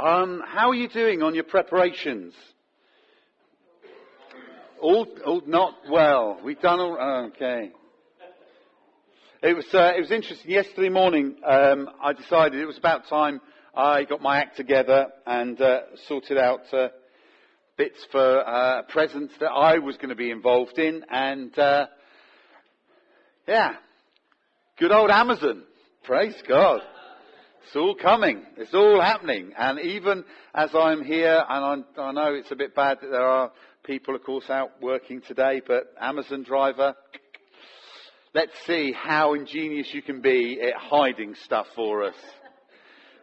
Um, how are you doing on your preparations? All, all not well. We've done all, oh, okay. It was, uh, it was interesting. Yesterday morning, um, I decided it was about time I got my act together and uh, sorted out uh, bits for uh, presents that I was going to be involved in. And uh, yeah, good old Amazon. Praise God. It's all coming. It's all happening. And even as I'm here, and I'm, i know it's a bit bad that there are people, of course, out working today, but Amazon driver, let's see how ingenious you can be at hiding stuff for us.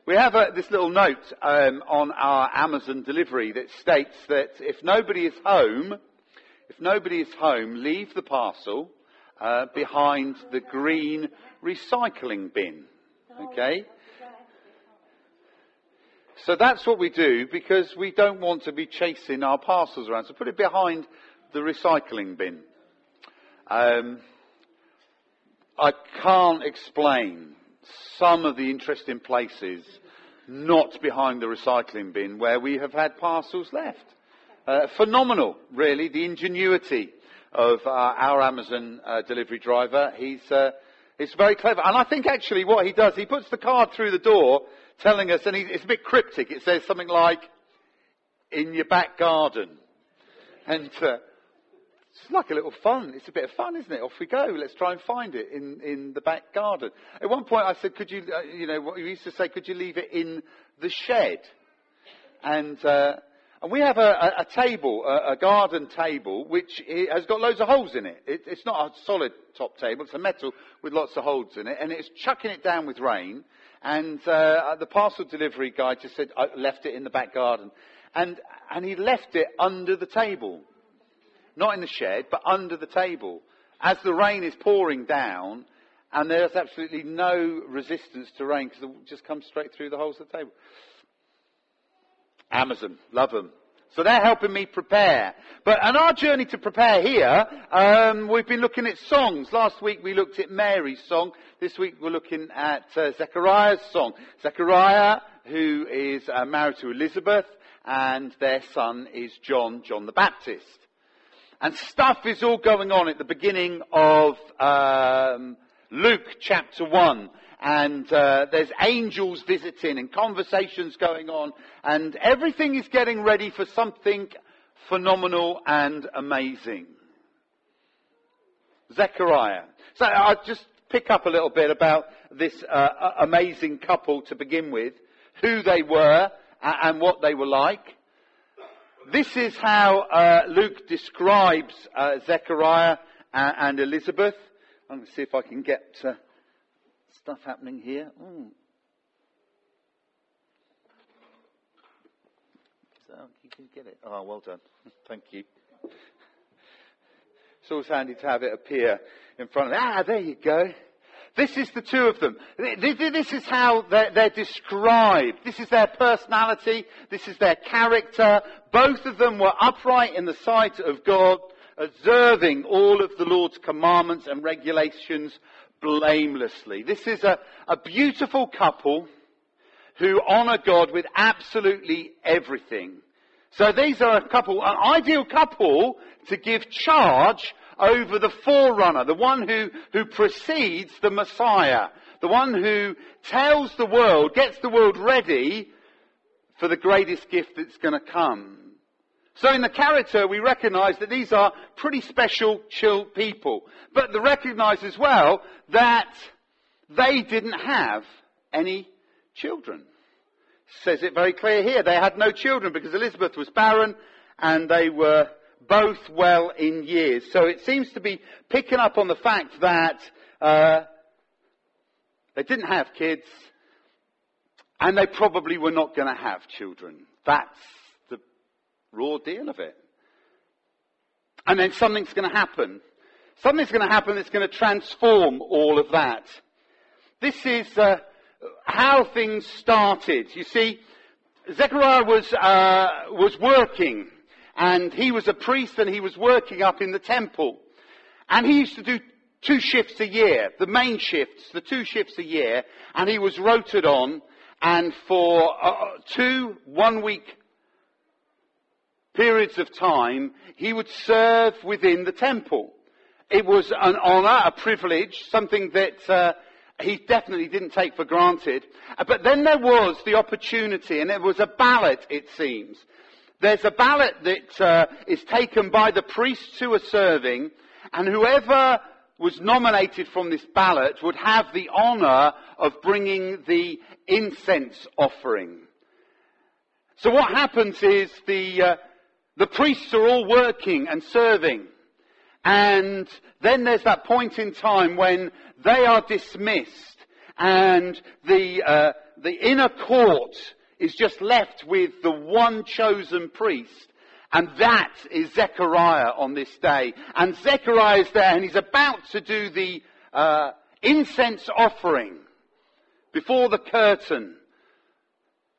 We have a, this little note um, on our Amazon delivery that states that if nobody is home, if nobody is home, leave the parcel uh, behind the green recycling bin. Okay? So that's what we do because we don't want to be chasing our parcels around. So put it behind the recycling bin. Um, I can't explain some of the interesting places not behind the recycling bin where we have had parcels left. Uh, phenomenal, really, the ingenuity of uh, our Amazon uh, delivery driver. He's, uh, he's very clever. And I think actually what he does, he puts the card through the door telling us, and it's a bit cryptic. It says something like, in your back garden. And uh, it's like a little fun. It's a bit of fun, isn't it? Off we go. Let's try and find it in, in the back garden. At one point I said, could you, uh, you know, what you used to say, could you leave it in the shed? And, uh, and we have a, a, a table, a, a, garden table, which has got loads of holes in it. it. It's not a solid top table, it's a metal with lots of holes in it, and it's chucking it down with rain. And uh, the parcel delivery guy just said, I left it in the back garden. And, and he left it under the table. Not in the shed, but under the table. As the rain is pouring down, and there's absolutely no resistance to rain because it just comes straight through the holes of the table. Amazon, love them. So they're helping me prepare. But on our journey to prepare here, um, we've been looking at songs. Last week we looked at Mary's song. This week we're looking at uh, Zechariah's song. Zechariah, who is uh, married to Elizabeth, and their son is John, John the Baptist. And stuff is all going on at the beginning of um, Luke chapter 1 and uh, there's angels visiting and conversations going on, and everything is getting ready for something phenomenal and amazing. Zechariah. So I'll just pick up a little bit about this uh, amazing couple to begin with, who they were and what they were like. This is how uh, Luke describes uh, Zechariah and Elizabeth. I'm going to see if I can get stuff happening here. Mm. So you can get it. Oh, well done. Thank you. It's always handy to have it appear in front of. Ah, there you go. This is the two of them. This is how they're, described. This is their personality. This is their character. Both of them were upright in the sight of God, observing all of the Lord's commandments and regulations blamelessly. This is a, a beautiful couple who honor God with absolutely everything. So these are a couple, an ideal couple to give charge over the forerunner, the one who, who precedes the Messiah, the one who tells the world, gets the world ready for the greatest gift that's going to come. So in the character, we recognize that these are pretty special, chill people. But they recognize as well that they didn't have any children. says it very clear here. They had no children because Elizabeth was barren and they were both well in years. So it seems to be picking up on the fact that uh, they didn't have kids and they probably were not going to have children. That's raw deal of it. And then something's going to happen. Something's going to happen that's going to transform all of that. This is uh, how things started. You see, Zechariah was, uh, was working, and he was a priest, and he was working up in the temple. And he used to do two shifts a year, the main shifts, the two shifts a year, and he was rotated on, and for uh, two one week periods of time, he would serve within the temple. It was an honor, a privilege, something that uh, he definitely didn't take for granted. Uh, but then there was the opportunity, and it was a ballot, it seems. There's a ballot that uh, is taken by the priests who are serving, and whoever was nominated from this ballot would have the honor of bringing the incense offering. So what happens is the, uh, the priests are all working and serving. And then there's that point in time when they are dismissed and the, uh, the inner court is just left with the one chosen priest. And that is Zechariah on this day. And Zechariah is there and he's about to do the uh, incense offering before the curtain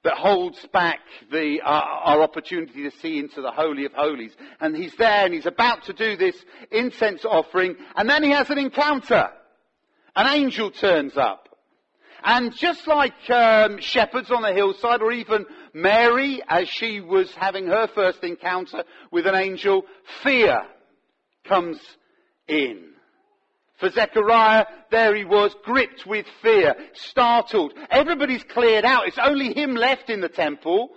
that holds back the, uh, our opportunity to see into the Holy of Holies. And he's there and he's about to do this incense offering and then he has an encounter. An angel turns up. And just like um, shepherds on the hillside, or even Mary, as she was having her first encounter with an angel, fear comes in. For Zechariah, there he was, gripped with fear, startled. Everybody's cleared out. It's only him left in the temple.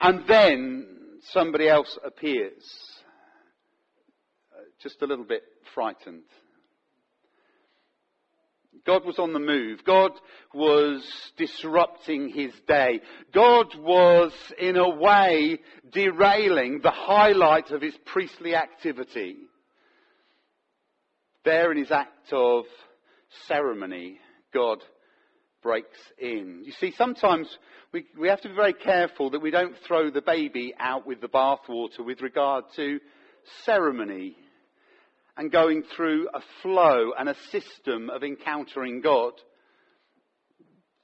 And then somebody else appears. Uh, just a little bit frightened. God was on the move. God was disrupting his day. God was, in a way, derailing the highlight of his priestly activity. There in his act of ceremony, God breaks in. You see, sometimes we, we have to be very careful that we don't throw the baby out with the bathwater with regard to ceremony and going through a flow and a system of encountering God.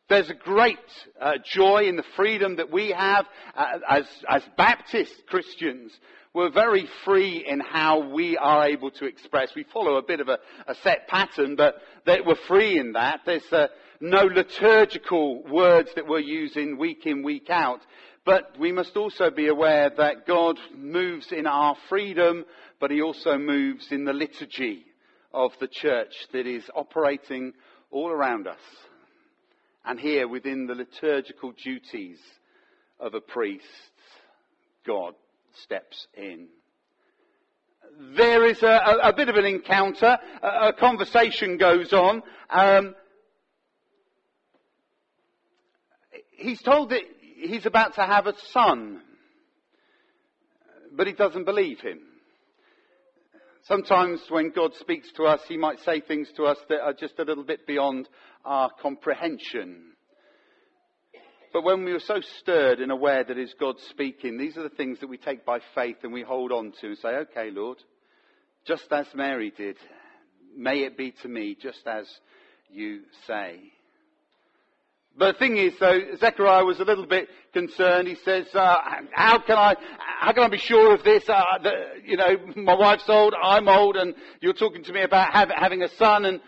There's a great uh, joy in the freedom that we have uh, as, as Baptist Christians. We're very free in how we are able to express. We follow a bit of a, a set pattern, but that we're free in that. There's uh, no liturgical words that we're using week in, week out. But we must also be aware that God moves in our freedom, but He also moves in the liturgy of the church that is operating all around us. And here within the liturgical duties of a priest, God steps in. There is a, a, a bit of an encounter, a, a conversation goes on. Um, he's told that he's about to have a son, but he doesn't believe him. Sometimes when God speaks to us, he might say things to us that are just a little bit beyond our comprehension. But when we are so stirred and aware that it's God speaking, these are the things that we take by faith and we hold on to and say, okay, Lord, just as Mary did, may it be to me just as you say. But the thing is, though, Zechariah was a little bit concerned. He says, uh, "How can I? How can I be sure of this? Uh, that, you know, my wife's old, I'm old, and you're talking to me about have, having a son, and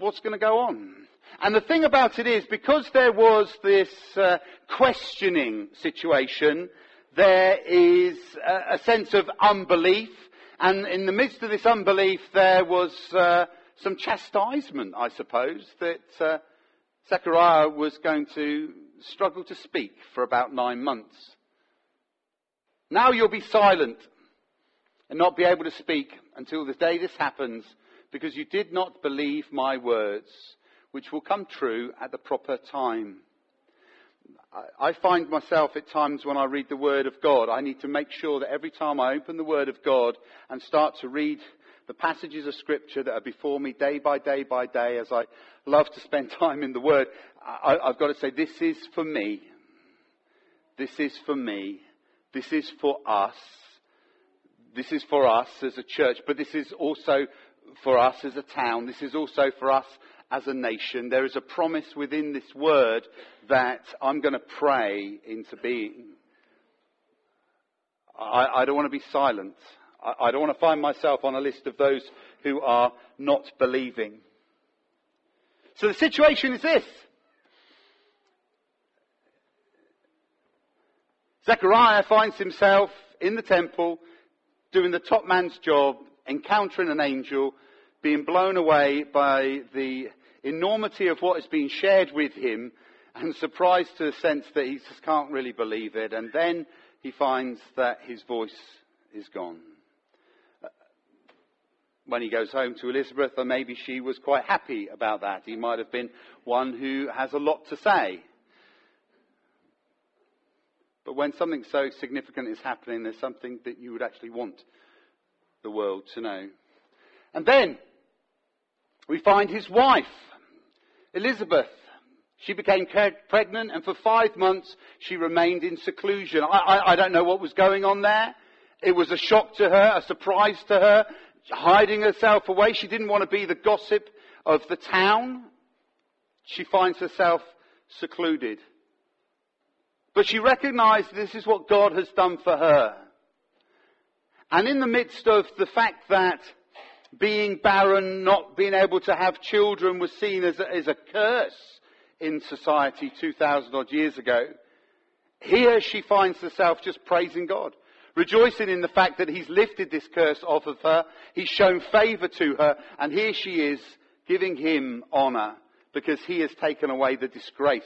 what's going to go on?" And the thing about it is, because there was this uh, questioning situation, there is a, a, sense of unbelief, and in the midst of this unbelief, there was uh, some chastisement, I suppose, that uh, Zechariah was going to struggle to speak for about nine months. Now you'll be silent and not be able to speak until the day this happens because you did not believe my words, which will come true at the proper time. I find myself at times when I read the Word of God, I need to make sure that every time I open the Word of God and start to read the passages of Scripture that are before me day by day by day as I love to spend time in the Word, I, I've got to say, this is for me. This is for me. This is for us. This is for us as a church, but this is also for us as a town. This is also for us as a nation. There is a promise within this word that I'm going to pray into being. I, I don't want to be silent. I, I don't want to find myself on a list of those who are not believing. So the situation is this. Zechariah finds himself in the temple, doing the top man's job, encountering an angel, being blown away by the enormity of what has been shared with him and surprised to the sense that he just can't really believe it. And then he finds that his voice is gone. When he goes home to Elizabeth, or maybe she was quite happy about that. He might have been one who has a lot to say. But when something so significant is happening, there's something that you would actually want the world to know. And then we find his wife, Elizabeth. She became pregnant and for five months she remained in seclusion. I, I, I, don't know what was going on there. It was a shock to her, a surprise to her, hiding herself away. She didn't want to be the gossip of the town. She finds herself secluded. But she recognized this is what God has done for her. And in the midst of the fact that being barren, not being able to have children was seen as a, as a curse, in society 2,000 odd years ago. Here she finds herself just praising God, rejoicing in the fact that He's lifted this curse off of her. He's shown favour to her, and here she is giving Him honour because He has taken away the disgrace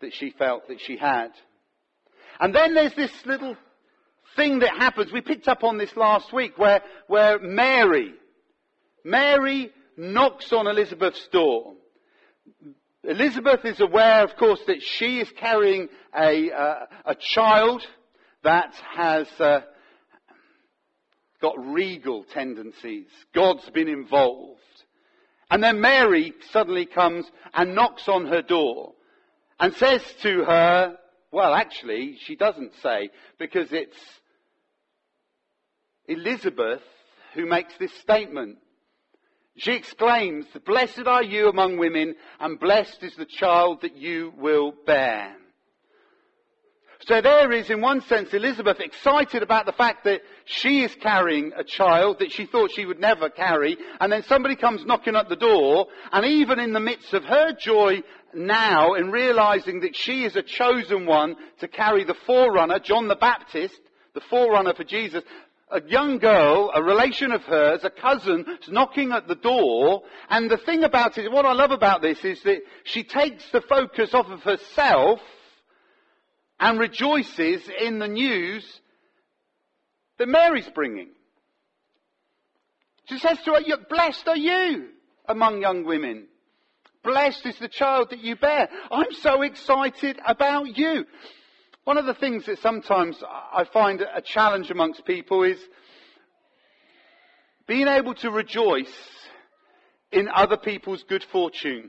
that she felt that she had. And then there's this little thing that happens. We picked up on this last week where, where Mary, Mary knocks on Elizabeth's door. Elizabeth is aware, of course, that she is carrying a, uh, a child that has uh, got regal tendencies. God's been involved. And then Mary suddenly comes and knocks on her door and says to her, well, actually, she doesn't say, because it's Elizabeth who makes this statement. She exclaims, Blessed are you among women, and blessed is the child that you will bear. So there is, in one sense, Elizabeth excited about the fact that she is carrying a child that she thought she would never carry, and then somebody comes knocking at the door, and even in the midst of her joy now in realizing that she is a chosen one to carry the forerunner, John the Baptist, the forerunner for Jesus, a young girl, a relation of hers, a cousin, is knocking at the door. And the thing about it, what I love about this is that she takes the focus off of herself and rejoices in the news that Mary's bringing. She says to her, blessed are you among young women. Blessed is the child that you bear. I'm so excited about you. One of the things that sometimes I find a challenge amongst people is being able to rejoice in other people's good fortune.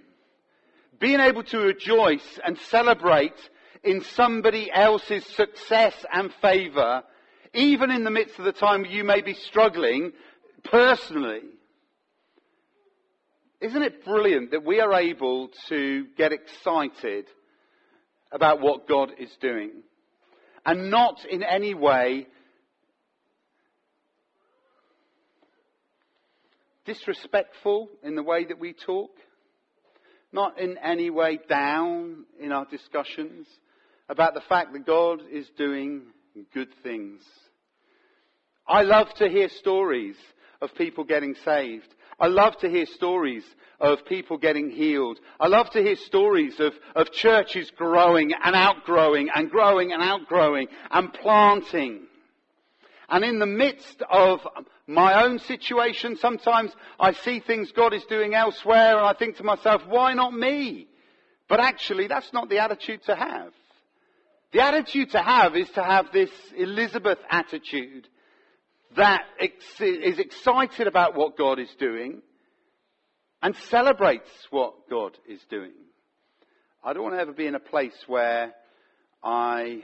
Being able to rejoice and celebrate in somebody else's success and favour, even in the midst of the time you may be struggling personally. Isn't it brilliant that we are able to get excited about what God is doing? And not in any way disrespectful in the way that we talk, not in any way down in our discussions about the fact that God is doing good things. I love to hear stories of people getting saved. I love to hear stories of people getting healed. I love to hear stories of, of churches growing and outgrowing and growing and outgrowing and planting. And in the midst of my own situation, sometimes I see things God is doing elsewhere and I think to myself, why not me? But actually, that's not the attitude to have. The attitude to have is to have this Elizabeth attitude that is excited about what God is doing and celebrates what God is doing. I don't want to ever be in a place where I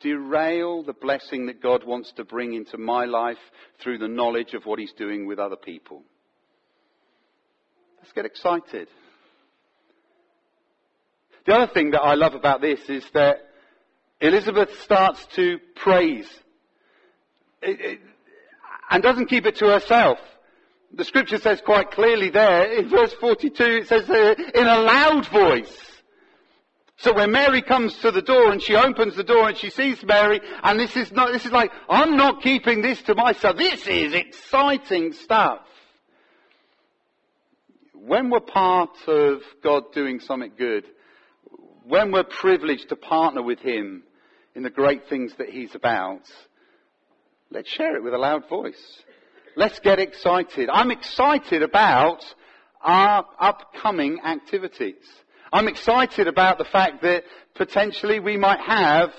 derail the blessing that God wants to bring into my life through the knowledge of what He's doing with other people. Let's get excited. The other thing that I love about this is that Elizabeth starts to praise and doesn't keep it to herself. The scripture says quite clearly there, in verse 42, it says in a loud voice. So when Mary comes to the door and she opens the door and she sees Mary, and this is not, this is like, I'm not keeping this to myself. This is exciting stuff. When we're part of God doing something good, when we're privileged to partner with Him in the great things that He's about, let's share it with a loud voice. Let's get excited. I'm excited about our upcoming activities. I'm excited about the fact that potentially we might have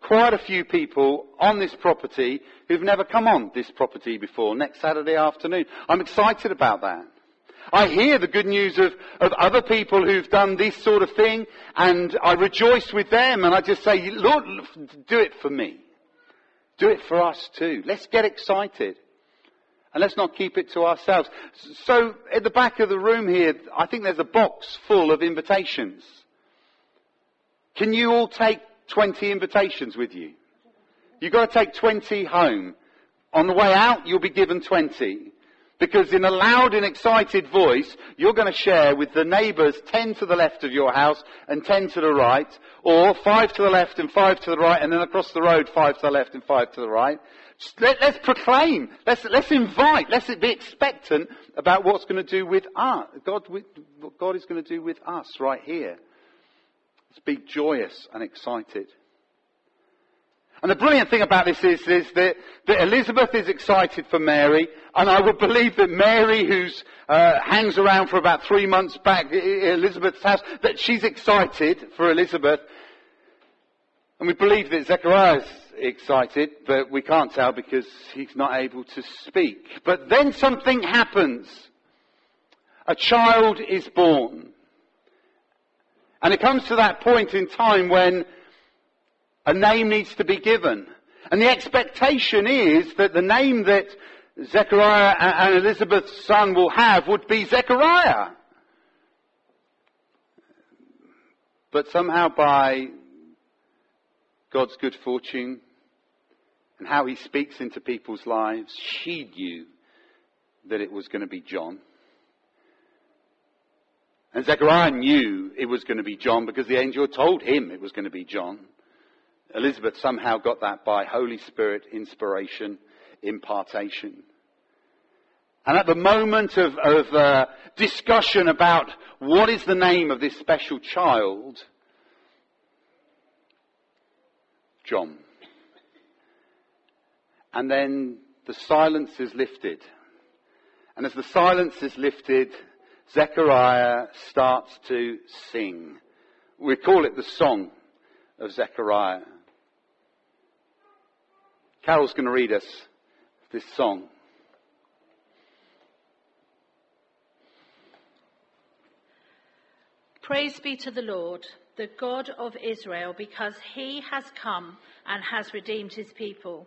quite a few people on this property who've never come on this property before next Saturday afternoon. I'm excited about that. I hear the good news of, of other people who've done this sort of thing and I rejoice with them and I just say, Lord, do it for me. Do it for us too. Let's get excited. And let's not keep it to ourselves. So at the back of the room here, I think there's a box full of invitations. Can you all take 20 invitations with you? You've got to take 20 home. On the way out, you'll be given 20. Because in a loud and excited voice, you're going to share with the neighbours 10 to the left of your house and 10 to the right, or 5 to the left and 5 to the right, and then across the road 5 to the left and 5 to the right. Let, us proclaim. Let's, let's invite. Let's be expectant about what's going to do with us. God, what God is going to do with us right here. Let's be joyous and excited. And the brilliant thing about this is, is that, that, Elizabeth is excited for Mary, and I would believe that Mary, who uh, hangs around for about three months back Elizabeth's house, that she's excited for Elizabeth. And we believe that Zechariah's excited, but we can't tell because he's not able to speak. But then something happens. A child is born. And it comes to that point in time when a name needs to be given. And the expectation is that the name that Zechariah and Elizabeth's son will have would be Zechariah. But somehow by God's good fortune and how he speaks into people's lives, she knew that it was going to be John. And Zechariah knew it was going to be John because the angel told him it was going to be John. Elizabeth somehow got that by Holy Spirit inspiration, impartation. And at the moment of, of uh, discussion about what is the name of this special child, John. And then the silence is lifted. And as the silence is lifted, Zechariah starts to sing. We call it the song of Zechariah. Carol's going to read us this song. Praise be to the Lord the God of Israel, because he has come and has redeemed his people.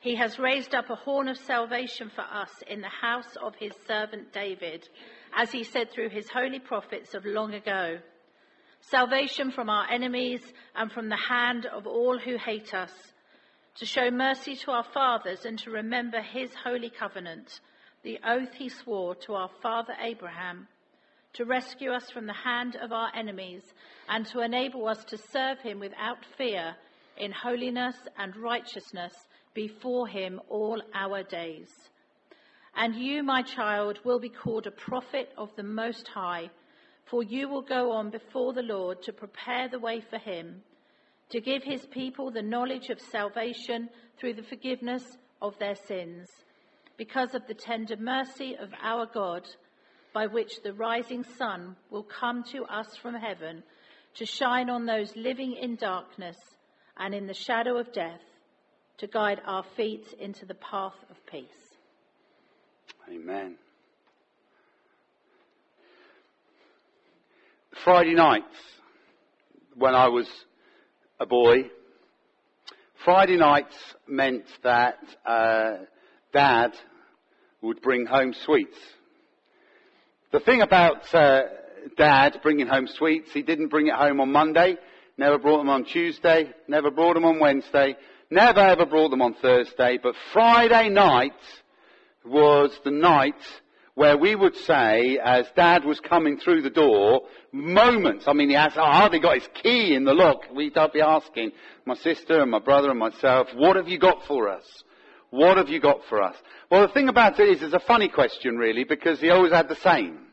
He has raised up a horn of salvation for us in the house of his servant David, as he said through his holy prophets of long ago. Salvation from our enemies and from the hand of all who hate us, to show mercy to our fathers and to remember his holy covenant, the oath he swore to our father Abraham to rescue us from the hand of our enemies, and to enable us to serve him without fear in holiness and righteousness before him all our days. And you, my child, will be called a prophet of the Most High, for you will go on before the Lord to prepare the way for him, to give his people the knowledge of salvation through the forgiveness of their sins, because of the tender mercy of our God by which the rising sun will come to us from heaven to shine on those living in darkness and in the shadow of death, to guide our feet into the path of peace. Amen. Friday nights, when I was a boy, Friday nights meant that uh, Dad would bring home sweets. The thing about uh, Dad bringing home sweets, he didn't bring it home on Monday, never brought them on Tuesday, never brought them on Wednesday, never ever brought them on Thursday, but Friday night was the night where we would say, as Dad was coming through the door, moments, I mean, he has hardly got his key in the lock, we'd be asking my sister and my brother and myself, what have you got for us? What have you got for us? Well, the thing about it is, it's a funny question really, because he always had the same.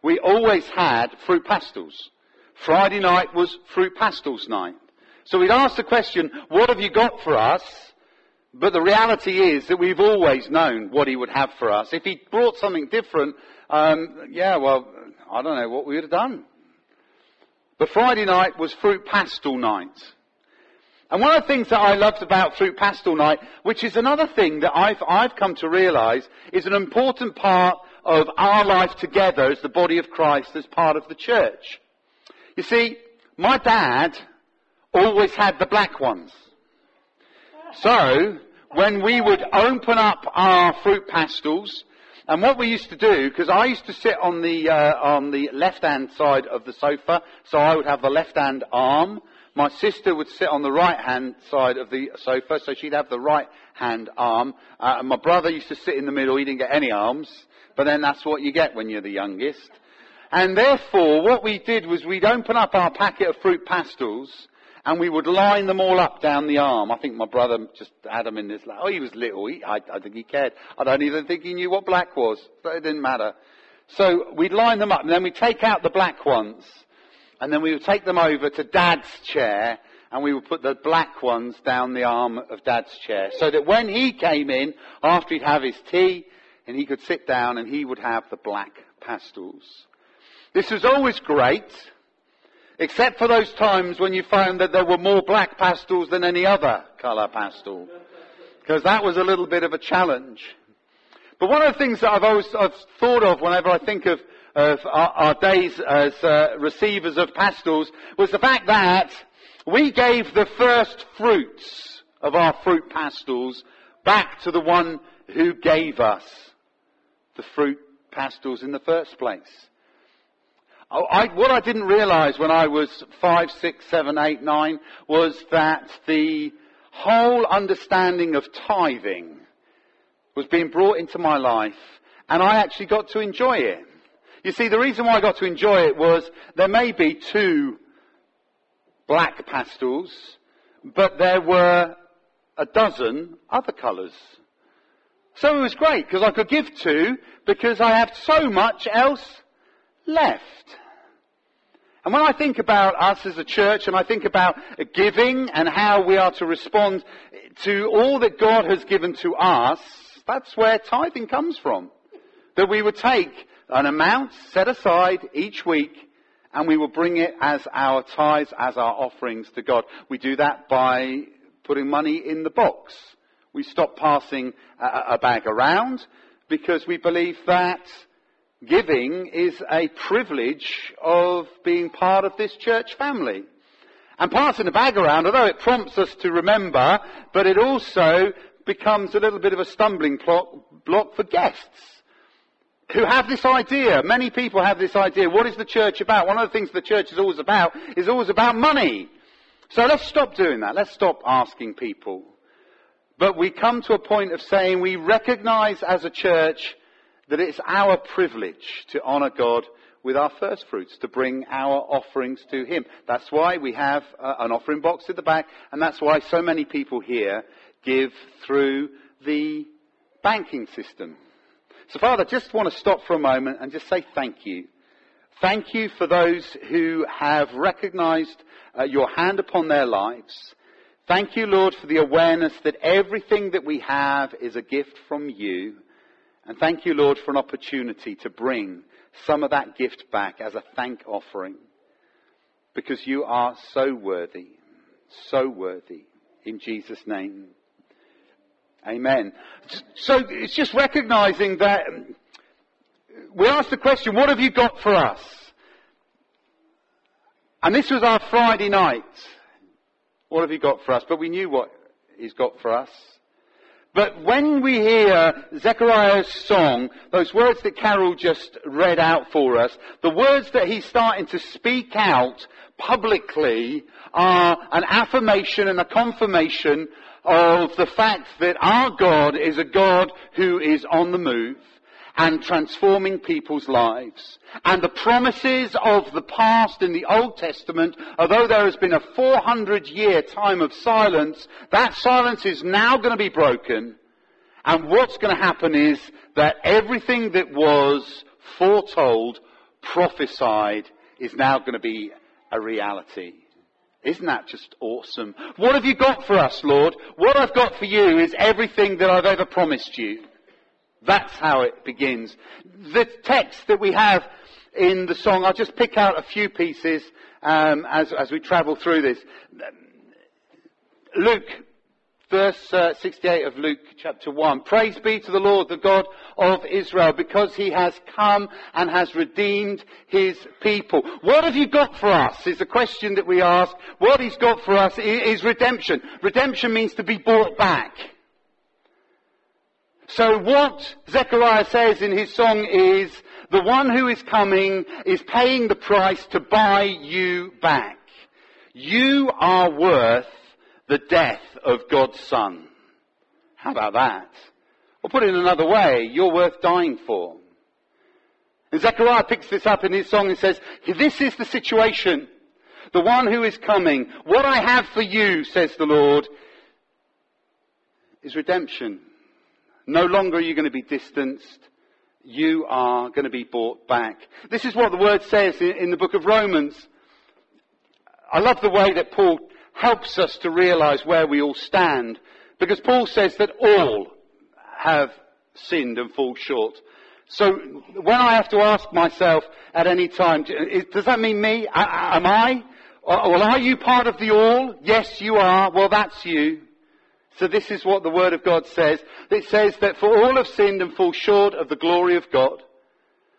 We always had fruit pastels. Friday night was fruit pastels night. So we'd ask the question, what have you got for us? But the reality is that we've always known what he would have for us. If he brought something different, um, yeah, well, I don't know what we would have done. But Friday night was fruit pastel night. And one of the things that I loved about Fruit Pastel Night, which is another thing that I've, I've come to realize is an important part of our life together as the body of Christ, as part of the church. You see, my dad always had the black ones. So, when we would open up our fruit pastels, and what we used to do, because I used to sit on the uh, on the left hand side of the sofa, so I would have the left hand arm, my sister would sit on the right hand side of the sofa, so she'd have the right hand arm. Uh, and my brother used to sit in the middle. He didn't get any arms, but then that's what you get when you're the youngest. And therefore, what we did was we'd open up our packet of fruit pastels and we would line them all up down the arm. I think my brother just had them in his lap. Oh, he was little. He, I, I think he cared. I don't even think he knew what black was. But it didn't matter. So we'd line them up and then we'd take out the black ones and then we would take them over to Dad's chair, and we would put the black ones down the arm of Dad's chair, so that when he came in, after he'd have his tea, and he could sit down and he would have the black pastels. This was always great, except for those times when you found that there were more black pastels than any other colour pastel. Because that was a little bit of a challenge. But one of the things that I've always I've thought of whenever I think of of our, our days as uh, receivers of pastels was the fact that we gave the first fruits of our fruit pastels back to the one who gave us the fruit pastels in the first place. Oh, I, what I didn't realize when I was five, six, seven, eight, nine was that the whole understanding of tithing was being brought into my life and I actually got to enjoy it. You see, the reason why I got to enjoy it was there may be two black pastels, but there were a dozen other colours. So it was great because I could give two because I have so much else left. And when I think about us as a church and I think about giving and how we are to respond to all that God has given to us, that's where tithing comes from. That we would take an amount set aside each week and we will bring it as our tithes, as our offerings to God. We do that by putting money in the box. We stop passing a, a bag around because we believe that giving is a privilege of being part of this church family. And passing the bag around, although it prompts us to remember, but it also becomes a little bit of a stumbling block for guests who have this idea. Many people have this idea. What is the church about? One of the things the church is always about is always about money. So let's stop doing that. Let's stop asking people. But we come to a point of saying we recognize as a church that it's our privilege to honor God with our first fruits, to bring our offerings to Him. That's why we have uh, an offering box at the back, and that's why so many people here give through the banking system. So Father, just want to stop for a moment and just say thank you. Thank you for those who have recognized uh, your hand upon their lives. Thank you, Lord, for the awareness that everything that we have is a gift from you. And thank you, Lord, for an opportunity to bring some of that gift back as a thank offering. Because you are so worthy, so worthy. In Jesus' name. Amen. So it's just recognizing that we asked the question, what have you got for us? And this was our Friday night. What have you got for us? But we knew what he's got for us. But when we hear Zechariah's song, those words that Carol just read out for us, the words that he's starting to speak out publicly are an affirmation and a confirmation of the fact that our God is a God who is on the move and transforming people's lives. And the promises of the past in the Old Testament, although there has been a 400 year time of silence, that silence is now going to be broken. And what's going to happen is that everything that was foretold, prophesied, is now going to be a reality. Isn't that just awesome? What have you got for us, Lord? What I've got for you is everything that I've ever promised you. That's how it begins. The text that we have in the song, I'll just pick out a few pieces um, as, as we travel through this. Luke verse uh, 68 of Luke chapter 1. Praise be to the Lord, the God of Israel, because he has come and has redeemed his people. What have you got for us is the question that we ask. What he's got for us is redemption. Redemption means to be bought back. So what Zechariah says in his song is, the one who is coming is paying the price to buy you back. You are worth the death of God's Son. How about that? Or put it another way, you're worth dying for. And Zechariah picks this up in his song and says, this is the situation. The one who is coming. What I have for you, says the Lord, is redemption. No longer are you going to be distanced. You are going to be brought back. This is what the word says in, the book of Romans. I love the way that Paul helps us to realize where we all stand. Because Paul says that all have sinned and fall short. So when I have to ask myself at any time, does that mean me? Am I? Well, are you part of the all? Yes, you are. Well, that's you. So this is what the Word of God says. It says that for all have sinned and fall short of the glory of God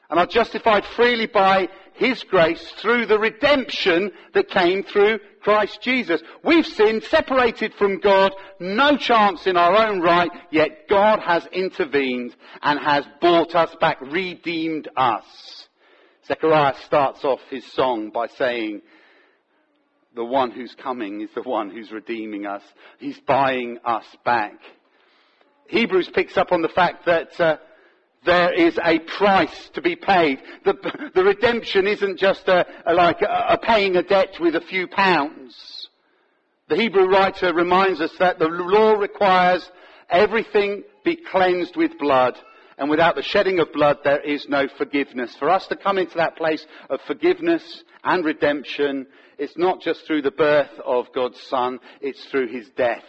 and are justified freely by His grace through the redemption that came through Christ Jesus. We've sinned, separated from God, no chance in our own right, yet God has intervened and has bought us back, redeemed us. Zechariah starts off his song by saying, the one who's coming is the one who's redeeming us. He's buying us back. Hebrews picks up on the fact that uh, there is a price to be paid. The, the redemption isn't just a, a like a, a paying a debt with a few pounds. The Hebrew writer reminds us that the law requires everything be cleansed with blood. And without the shedding of blood, there is no forgiveness. For us to come into that place of forgiveness and redemption, it's not just through the birth of God's Son, it's through His death.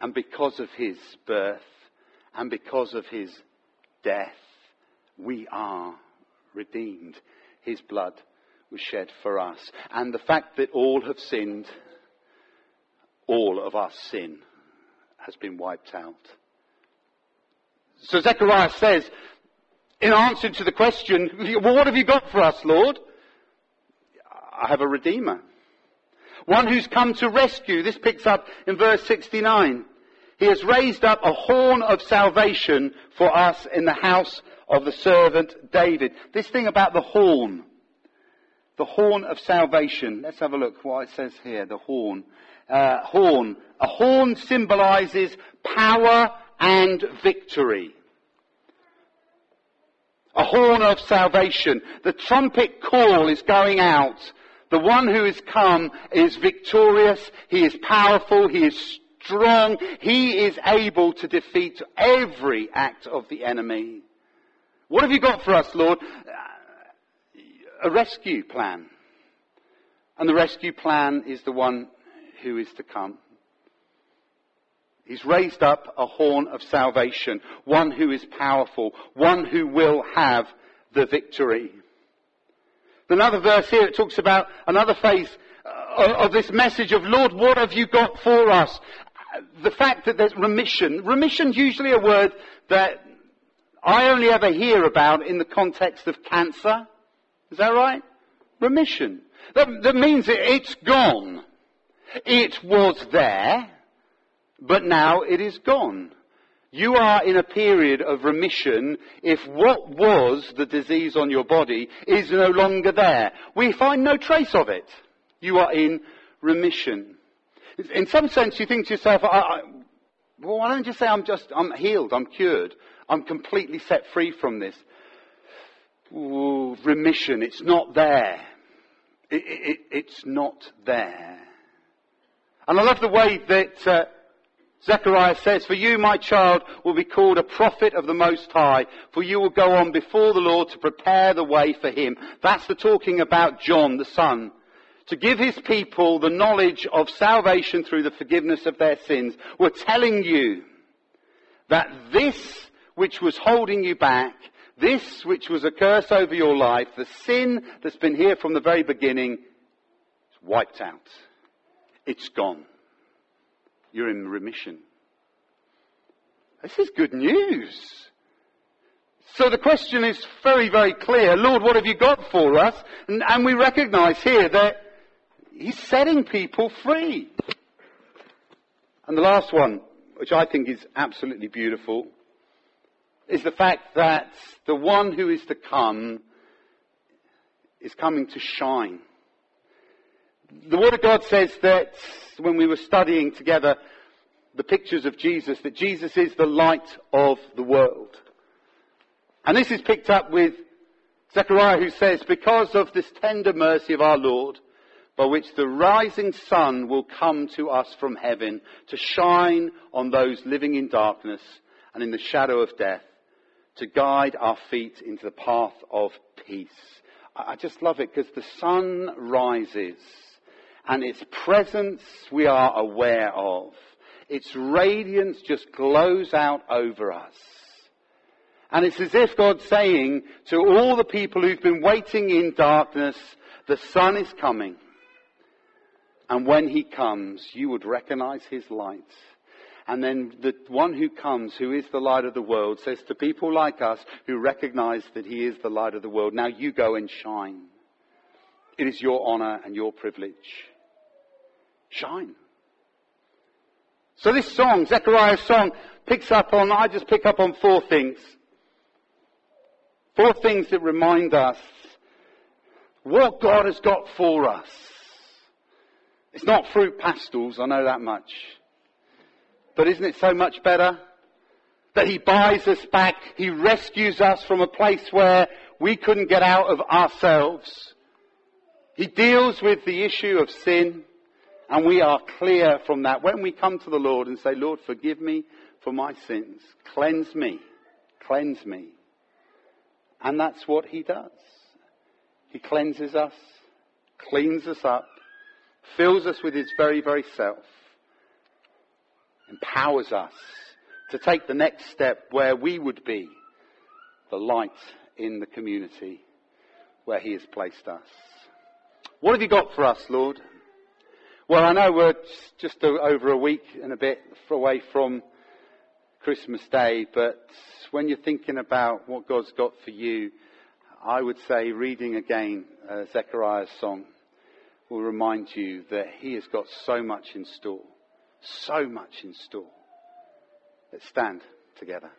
And because of His birth, and because of his death, we are redeemed. His blood was shed for us. And the fact that all have sinned, all of our sin has been wiped out. So Zechariah says, in answer to the question, well, what have you got for us, Lord? I have a redeemer. One who's come to rescue. This picks up in verse 69. He has raised up a horn of salvation for us in the house of the servant David. This thing about the horn. The horn of salvation. Let's have a look what it says here. The horn. Uh, horn. A horn symbolizes power and victory. A horn of salvation. The trumpet call is going out. The one who has come is victorious. He is powerful. He is strong. He is able to defeat every act of the enemy. What have you got for us, Lord? A rescue plan. And the rescue plan is the one who is to come. He's raised up a horn of salvation, one who is powerful, one who will have the victory. Another verse here, it talks about another phase uh, of this message of, Lord, what have you got for us? the fact that there's remission. Remission's usually a word that I only ever hear about in the context of cancer. Is that right? Remission. That, that means it, it's gone. It was there, but now it is gone. You are in a period of remission if what was the disease on your body is no longer there. We find no trace of it. You are in remission. In some sense, you think to yourself, I, I, well, why don't you say I'm just, I'm healed, I'm cured? I'm completely set free from this. Ooh, remission, it's not there. It, it, it's not there. And I love the way that uh, Zechariah says, For you, my child, will be called a prophet of the Most High, for you will go on before the Lord to prepare the way for him. That's the talking about John, the Son. To give his people the knowledge of salvation through the forgiveness of their sins. We're telling you that this which was holding you back, this which was a curse over your life, the sin that's been here from the very beginning, is wiped out. It's gone. You're in remission. This is good news. So the question is very, very clear. Lord, what have you got for us? And, and we recognize here that He's setting people free. And the last one, which I think is absolutely beautiful, is the fact that the one who is to come is coming to shine. The Word of God says that when we were studying together the pictures of Jesus, that Jesus is the light of the world. And this is picked up with Zechariah who says, because of this tender mercy of our Lord, by which the rising sun will come to us from heaven to shine on those living in darkness and in the shadow of death, to guide our feet into the path of peace. I just love it because the sun rises and its presence we are aware of. Its radiance just glows out over us. And it's as if God's saying to all the people who've been waiting in darkness, the sun is coming. And when he comes, you would recognize his light. And then the one who comes, who is the light of the world, says to people like us who recognize that he is the light of the world, now you go and shine. It is your honor and your privilege. Shine. So this song, Zechariah's song, picks up on, I just pick up on four things. Four things that remind us what God has got for us. It's not Fruit Pastilles, I know that much. But isn't it so much better? That He buys us back, He rescues us from a place where we couldn't get out of ourselves. He deals with the issue of sin. And we are clear from that. When we come to the Lord and say, Lord, forgive me for my sins. Cleanse me. Cleanse me. And that's what He does. He cleanses us, cleans us up, fills us with His very, very self, empowers us to take the next step where we would be the light in the community where He has placed us. What have you got for us, Lord? Well, I know we're just over a week and a bit away from Christmas Day, but when you're thinking about what God's got for you, I would say reading again uh, Zechariah's song will remind you that He has got so much in store. So much in store. Let's stand together.